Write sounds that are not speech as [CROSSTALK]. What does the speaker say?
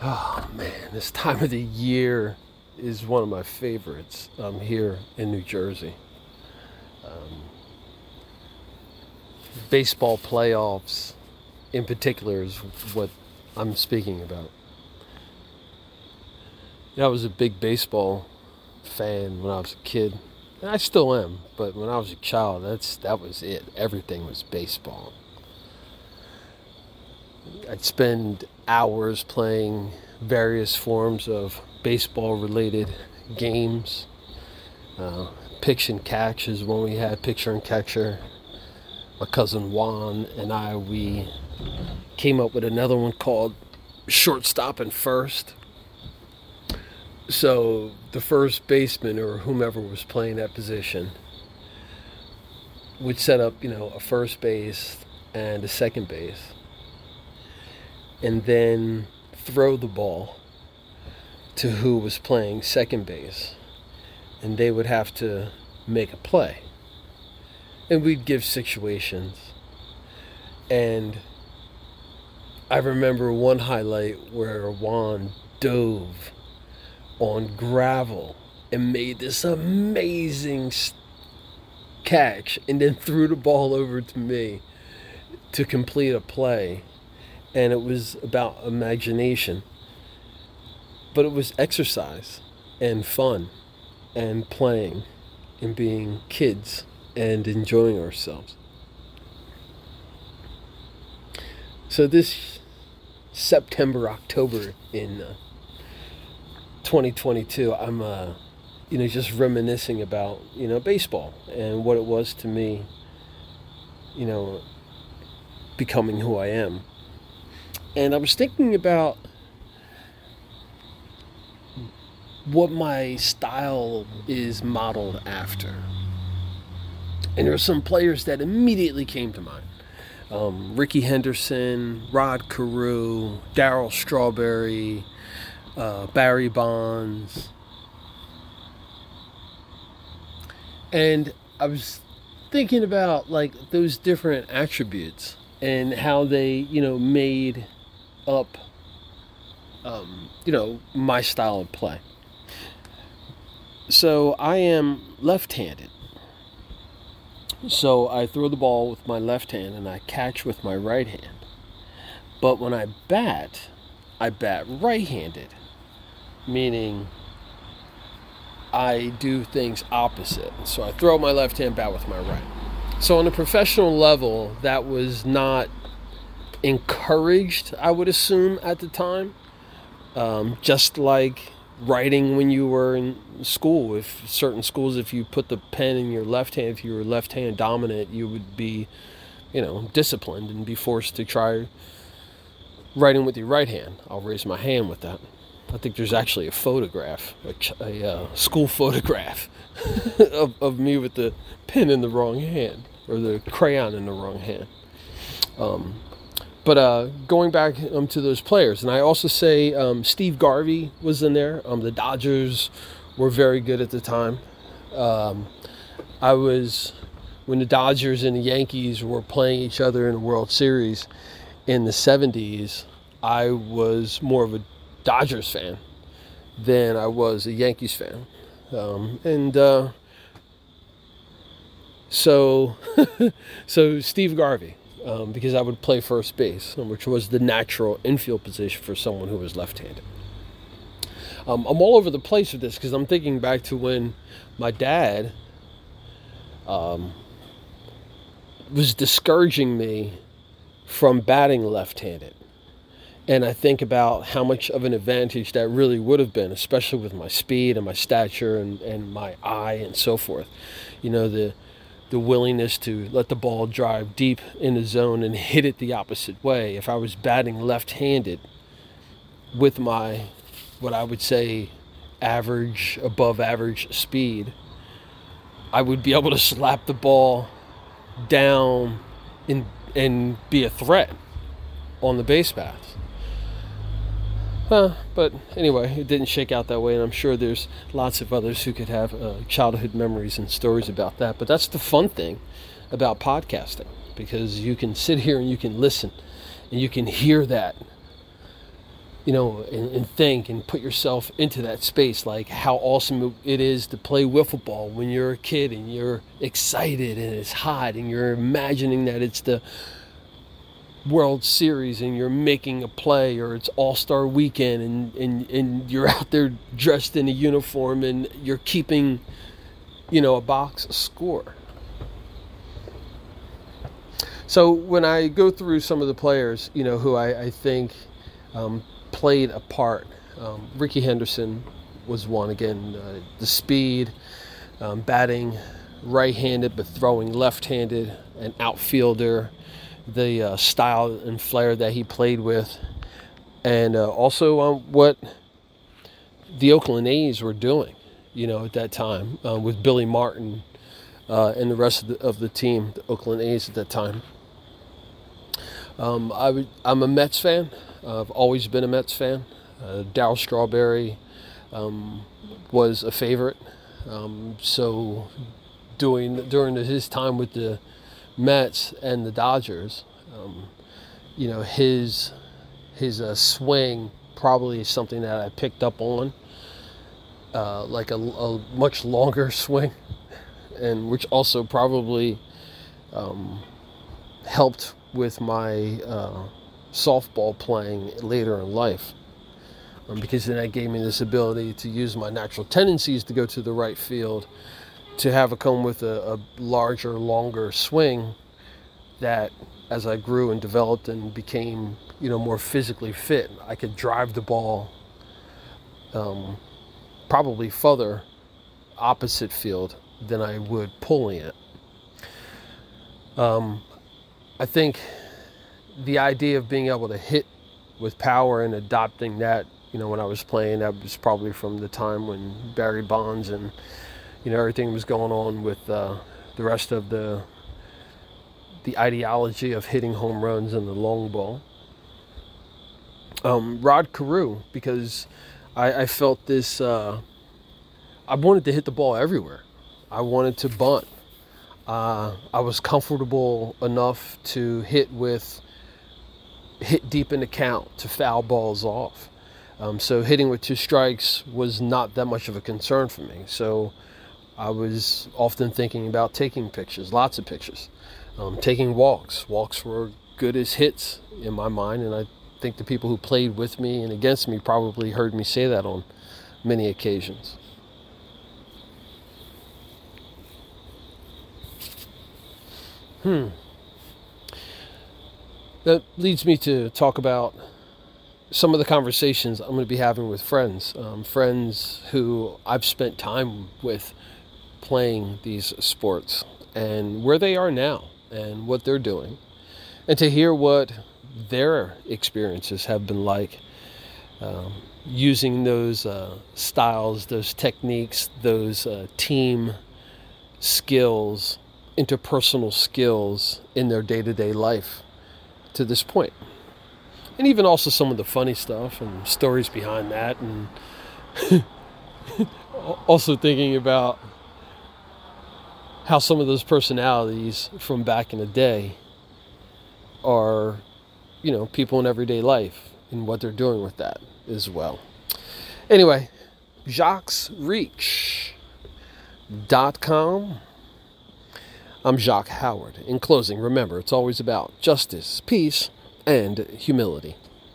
Oh man, this time of the year is one of my favorites. I'm here in New Jersey. Um, baseball playoffs, in particular, is what I'm speaking about. Yeah, I was a big baseball fan when I was a kid. And I still am, but when I was a child, that's that was it. Everything was baseball. I'd spend hours playing various forms of baseball related games. Uh, pitch and catch is when we had pitcher and catcher. My cousin Juan and I, we came up with another one called shortstop and first. So the first baseman or whomever was playing that position would set up, you know, a first base and a second base and then throw the ball to who was playing second base. And they would have to make a play. And we'd give situations. And I remember one highlight where Juan dove on gravel and made this amazing catch and then threw the ball over to me to complete a play and it was about imagination. But it was exercise and fun and playing and being kids and enjoying ourselves. So this September, October in uh, 2022, I'm uh, you know just reminiscing about you know baseball and what it was to me, you know, becoming who I am. And I was thinking about what my style is modeled after. And there are some players that immediately came to mind. Um, Rickey Henderson, Rod Carew, Darryl Strawberry, uh, Barry Bonds. And I was thinking about like those different attributes and how they, you know, made up, um, you know, my style of play. So I am left handed. So I throw the ball with my left hand and I catch with my right hand. But when I bat, I bat right handed, meaning I do things opposite. So I throw my left hand, bat with my right. So on a professional level, that was not encouraged, I would assume, at the time. Um, just like writing when you were in school. If certain schools, if you put the pen in your left hand, if you were left hand dominant, you would be, you know, disciplined and be forced to try writing with your right hand. I'll raise my hand with that. I think there's actually a photograph, a, a uh, school [LAUGHS] photograph [LAUGHS] of, of me with the pen in the wrong hand or the crayon in the wrong hand. Um, but uh, going back um, to those players, and I also say um, Steve Garvey was in there. Um, the Dodgers were very good at the time. Um, I was when the Dodgers and the Yankees were playing each other in the World Series in the 70s. I was more of a Dodgers fan than I was a Yankees fan, um, and uh, so [LAUGHS] so Steve Garvey um, because I would play first base, which was the natural infield position for someone who was left-handed. Um, I'm all over the place with this because I'm thinking back to when my dad um, was discouraging me from batting left-handed. And I think about how much of an advantage that really would have been, especially with my speed and my stature and, and my eye and so forth. You know, the the willingness to let the ball drive deep in the zone and hit it the opposite way. If I was batting left handed with my, what I would say, average, above average speed, I would be able to slap the ball down and, and be a threat on the base paths. Uh, but anyway, it didn't shake out that way, and I'm sure there's lots of others who could have uh, childhood memories and stories about that. But that's the fun thing about podcasting because you can sit here and you can listen and you can hear that you know, and, and, think and put yourself into that space, like how awesome it is to play wiffle ball when you're a kid and you're excited and it's hot and you're imagining that it's the World Series and you're making a play or it's All Star Weekend and, and, and you're [LAUGHS] out there dressed in a uniform and you're keeping, you know, a box score. So when I go through some of the players, you know, who I, I think um, played a part, um, Rickey Henderson was one again. Uh, the speed, um, batting right-handed but throwing left-handed, an outfielder the uh, style and flair that he played with, and uh, also um, what the Oakland A's were doing, you know, at that time uh, with Billy Martin uh, and the rest of the, of the, team, the Oakland A's at that time. Um, I am a Mets fan. I've always been a Mets fan. Uh, Strawberry um, was a favorite. Um, so, doing during his time with the Mets and the Dodgers, um, you know, his his uh, swing probably is something that I picked up on, uh, like a, a, much longer [LAUGHS] swing, and which also probably um, helped with my uh, softball playing later in life. Um, because then that gave me this ability to use my natural tendencies to go to the right field to have a come with a, a larger, longer swing that as I grew and developed and became, you know, more physically fit, I could drive the ball um, probably further opposite field than I would pulling it. Um, I think the idea of being able to hit with power and adopting that, you know, when I was playing, that was probably from the time when Barry Bonds and you know everything was going on with uh, the rest of the the ideology of hitting home runs and the long ball. Um, Rod Carew, because I, I felt this. Uh, I wanted to hit the ball everywhere. I wanted to bunt. Uh, I was comfortable enough to hit with hit deep in the count to foul balls off. Um, so hitting with two strikes was not that much of a concern for me. So I was often thinking about taking pictures, lots of pictures, um, taking walks. Walks were good as hits in my mind, and I think the people who played with me and against me probably heard me say that on many occasions. Hmm. That leads me to talk about some of the conversations I'm going to be having with friends, um, friends who I've spent time with playing these sports and where they are now and what they're doing, and to hear what their experiences have been like um, using those uh, styles, those techniques, those uh, team skills, interpersonal skills in their day to day life to this point. And even also some of the funny stuff and stories behind that, and [LAUGHS] also thinking about how some of those personalities from back in the day are, you know, people in everyday life and what they're doing with that as well. Anyway, JacquesReach.com. I'm Jacques Howard. In closing, remember, it's always about justice, peace, and humility.